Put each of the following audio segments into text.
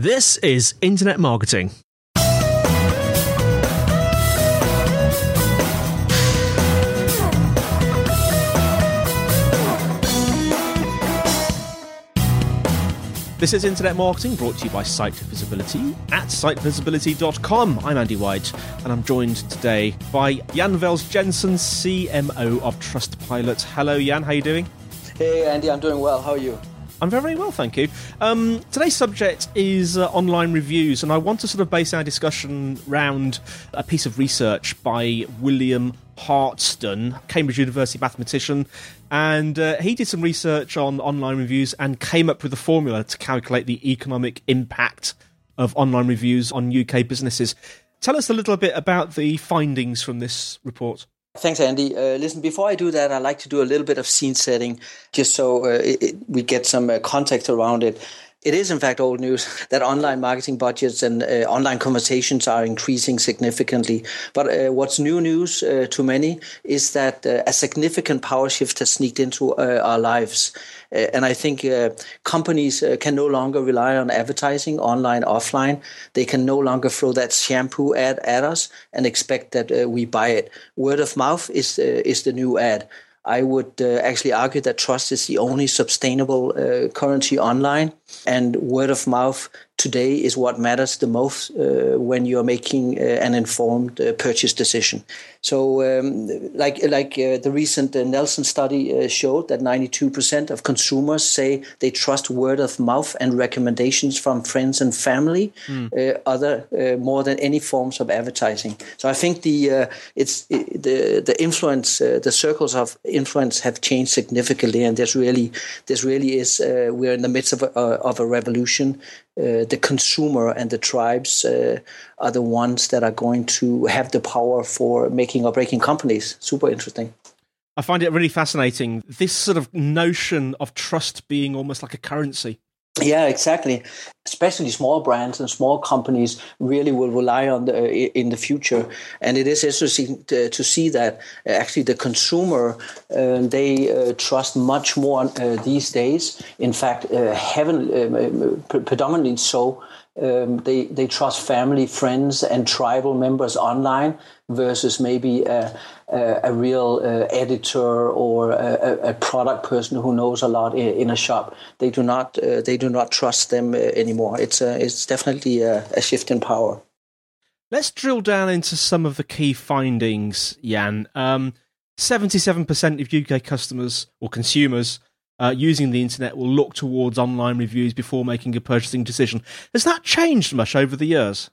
This is Internet Marketing. This is Internet Marketing brought to you by Site Visibility at sitevisibility.com. I'm Andy White and I'm joined today by Jan Vels Jensen, CMO of Trustpilot. Hello, Jan, how are you doing? Hey, Andy, I'm doing well. How are you? I'm very, well, thank you. Um, today's subject is uh, online reviews, and I want to sort of base our discussion around a piece of research by William Hartston, Cambridge University mathematician, and uh, he did some research on online reviews and came up with a formula to calculate the economic impact of online reviews on UK businesses. Tell us a little bit about the findings from this report. Thanks, Andy. Uh, listen, before I do that, I'd like to do a little bit of scene setting just so uh, it, it, we get some uh, context around it. It is, in fact, old news that online marketing budgets and uh, online conversations are increasing significantly. But uh, what's new news uh, to many is that a significant power shift has sneaked into our lives. Uh, and I think uh, companies uh, can no longer rely on advertising online, offline. They can no longer throw that shampoo ad at us and expect that we buy it. Word of mouth is is the new ad. I would uh, actually argue that trust is the only sustainable uh, currency online, and word of mouth today is what matters the most uh, when you're making uh, an informed uh, purchase decision. So, um, like like uh, the recent uh, Nielsen study uh, showed that 92% of consumers say they trust word of mouth and recommendations from friends and family, mm. other more than any forms of advertising. So, I think the it's it, the the influence, the circles of influence have changed significantly, and there's really this really is we're in the midst of a, of a revolution uh, the consumer and the tribes uh, are the ones that are going to have the power for making or breaking companies. Super interesting. I find it really fascinating. This sort of notion of trust being almost like a currency. Yeah, exactly. Especially small brands and small companies really will rely on the, in the future, and it is interesting to, to see that uh, actually the consumer uh, they uh, trust much more uh, these days. In fact, uh, heaven um, uh, predominantly so um, they they trust family, friends, and tribal members online versus maybe a, a, a real uh, editor or a, a, product person who knows a lot in, in a shop. They do not uh, they do not trust them uh, anymore. It's a, it's definitely a, a shift in power. Let's drill down into some of the key findings, Jan. Um, 77% of UK customers or consumers uh, using the internet will look towards online reviews before making a purchasing decision. Has that changed much over the years?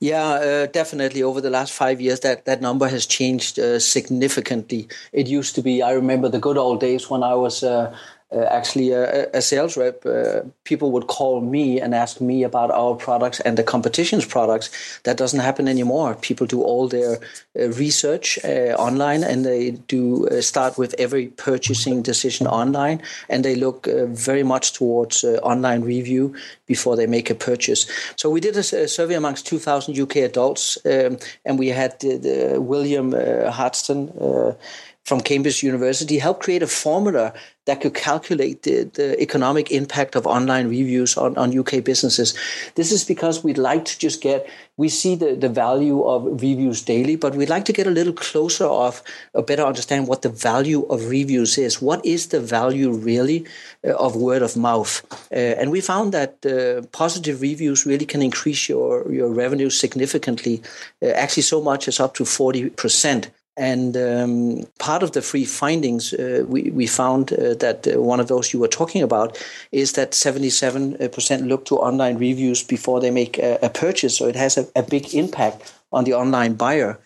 Yeah, uh, definitely. Over the last five years, that, that number has changed uh, significantly. It used to be, I remember the good old days when I was uh, uh, actually a, a, sales rep, uh, people would call me and ask me about our products and the competition's products. That doesn't happen anymore. People do all their uh, research uh, online and they do uh, start with every purchasing decision online and they look uh, very much towards online review before they make a purchase. So we did a, a survey amongst 2,000 UK adults um, and we had the, the William Hartston from Cambridge University helped create a formula that could calculate the, the economic impact of online reviews on, on UK businesses. This is because we'd like to just get, we see the, the value of reviews daily, but we'd like to get a little closer of, a better understand what the value of reviews is. What is the value really uh, of word of mouth? Uh, and we found that uh, positive reviews really can increase your, your revenue significantly, uh, actually so much as up to 40%. And um, part of the free findings, uh, we, we found uh, that uh, one of those you were talking about is that 77% look to online reviews before they make a, a purchase. So it has a, a, big impact on the online buyer.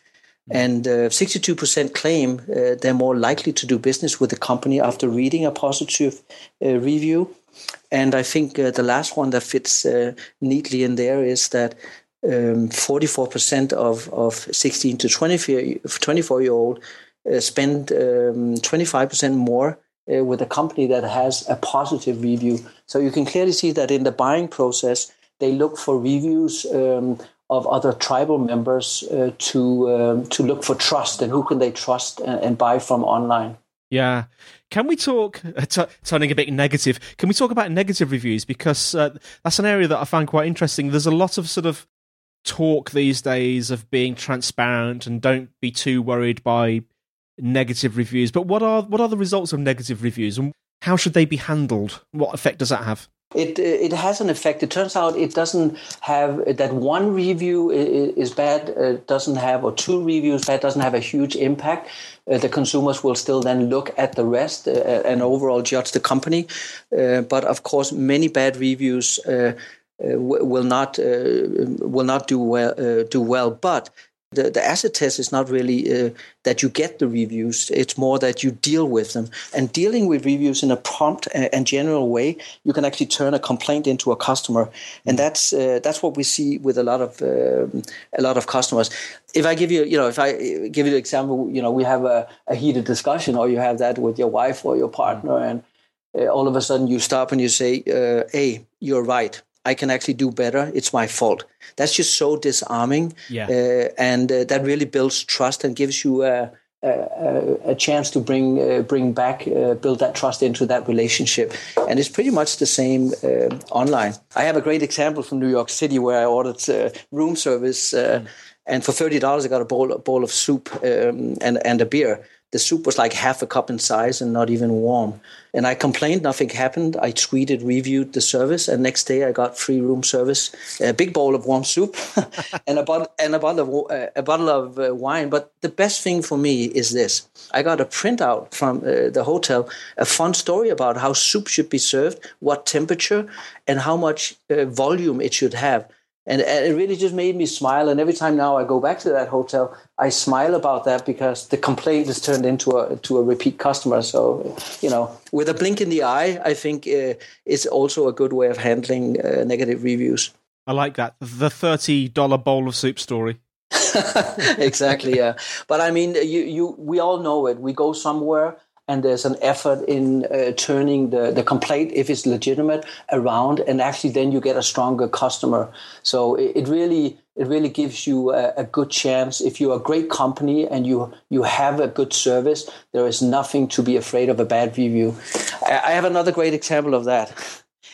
And 62% uh, claim uh, they're more likely to do business with the company after reading a positive uh, review. And I think the last one that fits neatly in there is that um, 44% of, of 16 to 24 year old uh, spend um, 25% more uh, with a company that has a positive review. So you can clearly see that in the buying process, they look for reviews um, of other tribal members uh, to um, to look for trust and who can they trust and, and buy from online. Yeah. Can we talk, t- turning a bit negative, can we talk about negative reviews? Because uh, that's an area that I find quite interesting. There's a lot of sort of talk these days of being transparent and don't be too worried by negative reviews. But what are what are the results of negative reviews and how should they be handled? What effect does that have? It it has an effect. It turns out it doesn't have that one review is bad. Uh, doesn't have or two reviews bad doesn't have a huge impact. Uh, the consumers will still then look at the rest uh, and overall judge the company. Uh, but of course, many bad reviews. Uh, uh, will not will not do well do well, but the, the acid test is not really uh, that you get the reviews. It's more that you deal with them. And dealing with reviews in a prompt and general way you can actually turn a complaint into a customer. And that's uh, that's what we see with a lot of uh, a lot of customers. If i give you you know if i give you an example you know we have a, a heated discussion or you have that with your wife or your partner and uh, all of a sudden you stop and you say uh, hey you're right I can actually do better. It's my fault. That's just so disarming. Yeah. Uh, and uh, that really builds trust and gives you a, a, a chance to bring uh, bring back, uh, build that trust into that relationship. And it's pretty much the same uh, online. I have a great example from New York City where I ordered uh, room service. Mm. And for thirty dollars, I got a bowl, a bowl of soup um, and and a beer the soup was like half a cup in size and not even warm. And I complained, nothing happened. I tweeted, reviewed the service, and next day I got free room service, a big bowl of warm soup, and a bottle and a bottle of a bottle of uh, wine. But the best thing for me is this: I got a printout from uh, the hotel, a fun story about how soup should be served, what temperature, and how much uh, volume it should have and, it really just made me smile. And every time now I go back to that hotel, I smile about that because the complaint is turned into a to a repeat customer. So you know, with a blink in the eye, I think uh, it's also a good way of handling uh, negative reviews. I like that the thirty dollar bowl of soup story. exactly, yeah. But I mean, you you we all know it. We go somewhere and there's an effort in uh, turning the, the complaint, if it's legitimate, around, and actually then you get a stronger customer. So it, it really it really gives you a, a, good chance. If you're a great company and you you have a good service, there is nothing to be afraid of a bad review. I, I have another great example of that.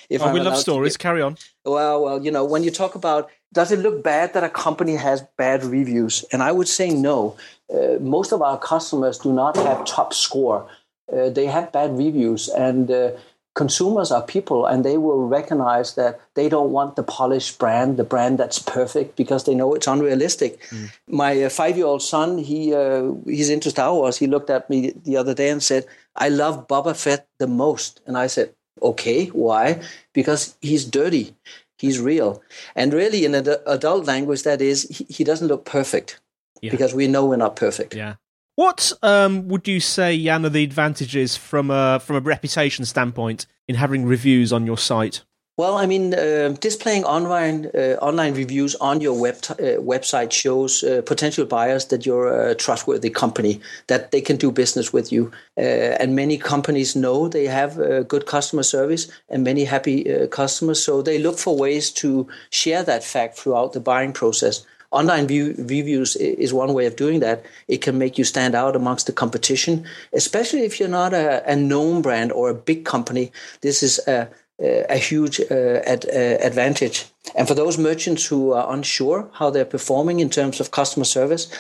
If oh, we love stories. Carry on. Well, well, you know, when you talk about does it look bad that a company has bad reviews? And I would say no. Uh, most of our customers do not have top score uh, they have bad reviews and uh, consumers are people and they will recognize that they don't want the polished brand the brand that's perfect because they know it's unrealistic. Mm. my uh, five-year-old son he uh, he's into star wars. He looked at me the other day and said i love boba fett the most. And i said okay why? Because he's dirty. He's real. And really in an adult language that is he, he doesn't look perfect yeah. because we know we're not perfect. Yeah what um, would you say, Jan, are the advantages from a from a reputation standpoint in having reviews on your site? Well, I mean, uh, displaying online uh, online reviews on your web t- uh, website shows uh, potential buyers that you're a trustworthy company, that they can do business with you. Uh, and many companies know they have uh, good customer service and many happy customers, so they look for ways to share that fact throughout the buying process. Online view, reviews is one way of doing that. It can make you stand out amongst the competition, especially if you're not a, a known brand or a big company. This is a, a huge uh, ad, uh, advantage. And for those merchants who are unsure how they're performing in terms of customer service,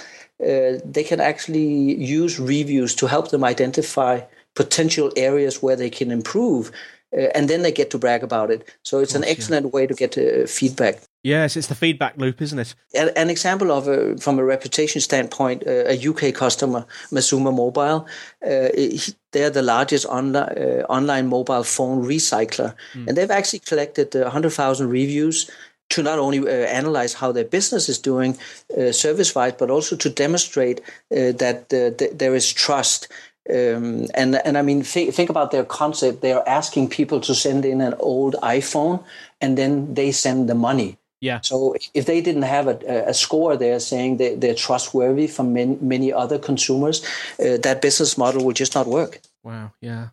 uh, they can actually use reviews to help them identify potential areas where they can improve. Uh, and then they get to brag about it. So it's an excellent way to get uh, feedback. Yes, it's the feedback loop, isn't it? An example of a, from a reputation standpoint, uh, a UK customer, Mazuma Mobile, uh, they're the largest online uh, online mobile phone recycler, mm. and they've actually collected 100,000 reviews to not only uh, analyze how their business is doing uh, service wise, but also to demonstrate uh, that th- there is trust. Um, and and I mean, th- think about their concept. They are asking people to send in an old iPhone, and then they send the money. Yeah. So if they didn't have a, a score there saying they, they're trustworthy from many, many other consumers, uh, that business model will just not work. Wow. Yeah.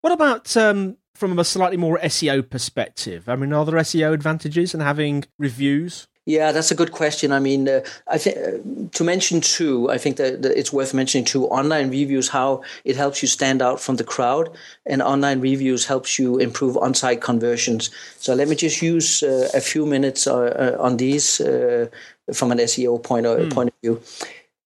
What about um, from a slightly more SEO perspective? I mean, are there SEO advantages in having reviews? Yeah, that's a good question. I mean, uh, I think uh, to mention two, I think that, that, it's worth mentioning two online reviews, how it helps you stand out from the crowd, and online reviews helps you improve on-site conversions. So let me just use uh, a few minutes uh, uh, on these uh, from an SEO point of, mm. point of view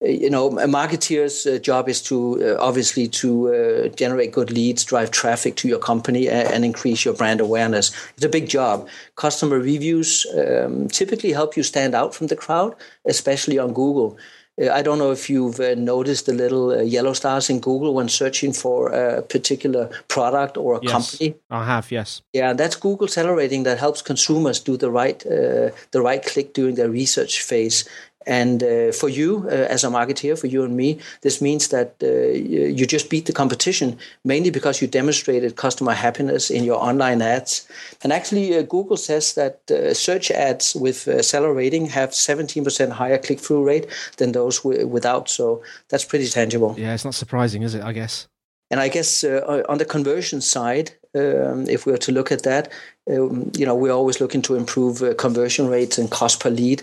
you know, a marketeer's uh, job is to uh, obviously to uh, generate good leads, drive traffic to your company, and, and, increase your brand awareness. It's a big job. Customer reviews um, typically help you stand out from the crowd, especially on Google. Uh, I don't know if you've uh, noticed the little uh, yellow stars in Google when searching for a particular product or a yes, company. I have, yes. Yeah, that's Google accelerating that helps consumers do the right the right click during their research phase. And uh, for you uh, as a marketeer, for you and me, this means that uh, you just beat the competition mainly because you demonstrated customer happiness in your online ads. And actually, uh, Google says that uh, search ads with uh, seller rating have 17% higher click through rate than those w- without. So that's pretty tangible. Yeah, it's not surprising, is it? I guess. And I guess on the conversion side, um, if we were to look at that, um, you know, we're always looking to improve uh, conversion rates and cost per lead.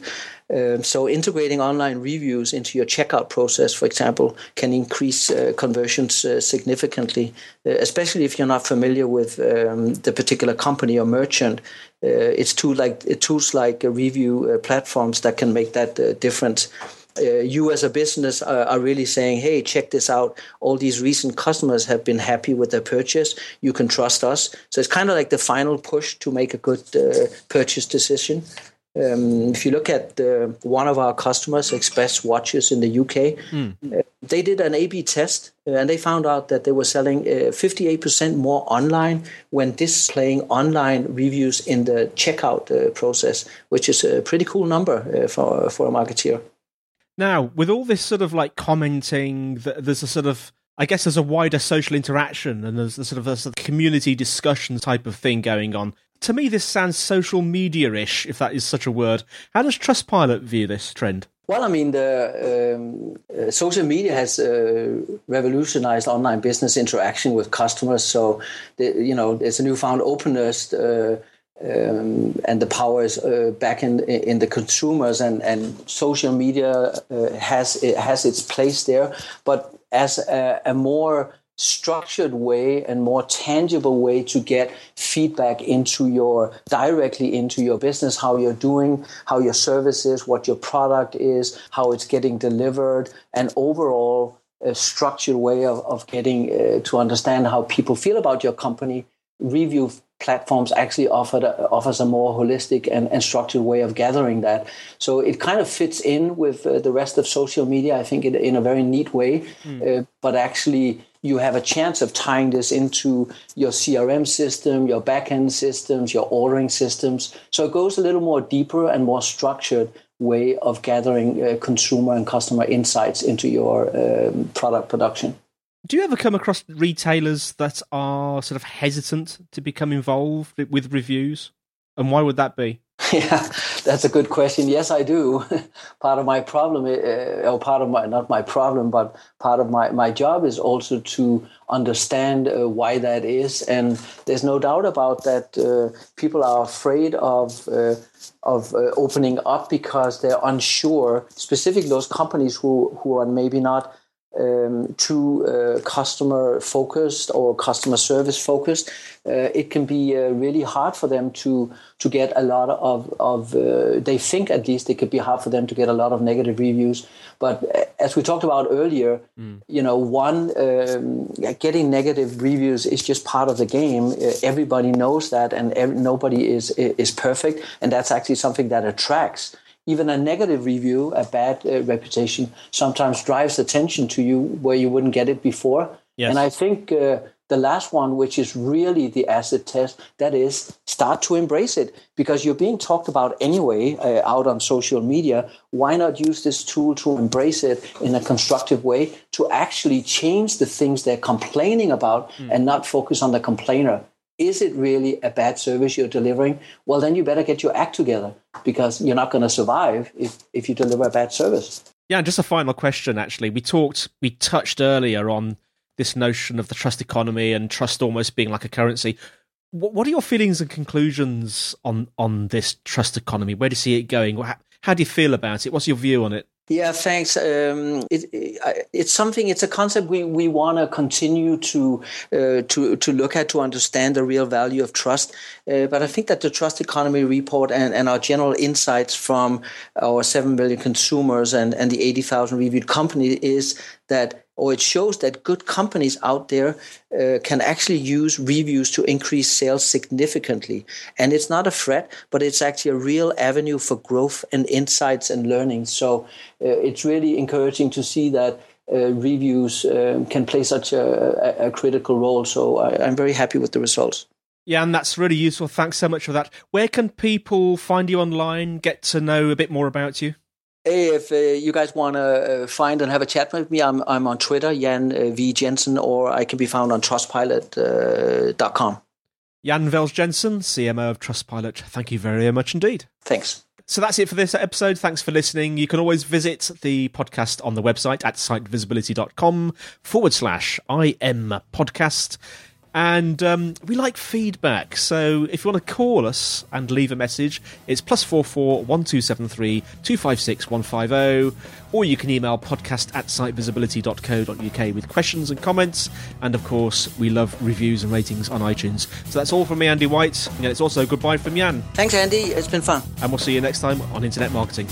Um, so integrating online reviews into your checkout process, for example, can increase uh, conversions uh, significantly, uh, especially if you're not familiar with um, the particular company or merchant. Uh, it's tools like tools like review platforms that can make that difference uh, you as a business are, are, really saying, hey, check this out. All these recent customers have been happy with their purchase. You can trust us. So it's kind of like the final push to make a good uh, purchase decision. Um, if you look at uh, one of our customers, Express Watches in the UK, mm. uh, they did an A/B test uh, and they found out that they were selling 58% uh, more online when displaying online reviews in the checkout uh, process, which is a pretty cool number uh, for for a marketeer. Now, with all this sort of like commenting, there's a sort of I guess there's a wider social interaction and there's a sort of a sort of community discussion type of thing going on. To me, this sounds social media-ish, if that is such a word. How does Trustpilot view this trend? Well, I mean, the um, uh, social media has uh, revolutionized online business interaction with customers. So, the, you know, there's a newfound openness. Uh, um, and the power is uh, back in in the consumers and and social media uh, has it has its place there. But as a, a, more structured way and more tangible way to get feedback into your directly into your business how you're doing how your service is what your product is how it's getting delivered and overall a structured way of, of getting uh, to understand how people feel about your company review platforms actually offer offers a more holistic and, and, structured way of gathering that. So it kind of fits in with uh, the rest of social media, I think, in, in a very neat way. Mm. Uh, but actually, you have a chance of tying this into your CRM system, your backend systems, your ordering systems. So it goes a little more deeper and more structured way of gathering uh, consumer and customer insights into your um, product production. Do you ever come across retailers that are sort of hesitant to become involved with reviews? And why would that be? Yeah, that's a good question. Yes, I do. part of my problem, uh, or part of my, not my problem, but part of my, my job is also to understand uh, why that is. And there's no doubt about that. Uh, people are afraid of, of opening up because they're unsure, specifically those companies who, who are maybe not um, too uh, customer focused or customer service focused, uh, it can be uh, really hard for them to to get a lot of of. Uh, they think at least it could be hard for them to get a lot of negative reviews. But uh, as we talked about earlier, mm. you know, one um, getting negative reviews is just part of the game. Uh, everybody knows that, and nobody is is perfect, and that's actually something that attracts even a negative review, a bad uh, reputation, sometimes drives attention to you where you wouldn't get it before. Yes. And I think uh, the last one, which is really the acid test, that is start to embrace it because you're being talked about anyway uh, out on social media. Why not use this tool to embrace it in a constructive way to actually change the things they're complaining about mm. and not focus on the complainer? Is it really a bad service you're delivering? Well, then you better get your act together because you're not going to survive if, if you deliver a bad service. Yeah, and just a final question actually. We talked, we touched earlier on this notion of the trust economy and trust almost being like a currency. What, what are your feelings and conclusions on, on this trust economy? Where do you see it going? How do you feel about it? What's your view on it? Yeah, thanks. Um, it, it, it's something. It's a concept we, we want to continue to uh, to to look at to understand the real value of trust. Uh, but I think that the trust economy report and, and our general insights from our seven million consumers and, and the eighty thousand reviewed companies is that or it shows that good companies out there uh, can actually use reviews to increase sales significantly. And it's not a threat, but it's actually a real avenue for growth and insights and learning. So uh, it's really encouraging to see that. Uh, reviews um, can play such a, a critical role. So I, I'm very happy with the results. Yeah, and that's really useful. Thanks so much for that. Where can people find you online, get to know a bit more about you? Hey, if uh, you guys want to uh, find and have a chat with me, I'm, I'm on Twitter, Jan uh, V. Jensen, or I can be found on trustpilot.com. Uh, Jan Vels Jensen, CMO of Trustpilot. Thank you very much indeed. Thanks. So that's it for this episode. Thanks for listening. You can always visit the podcast on the website at sitevisibility.com forward slash IM podcast. And um, we like feedback, so if you want to call us and leave a message, it's plus four four one two seven three two five six one five zero, or you can email podcast at sitevisibility.co.uk with questions and comments. And of course, we love reviews and ratings on iTunes. So that's all from me, Andy White, and it's also goodbye from Jan. Thanks, Andy. It's been fun. And we'll see you next time on Internet Marketing.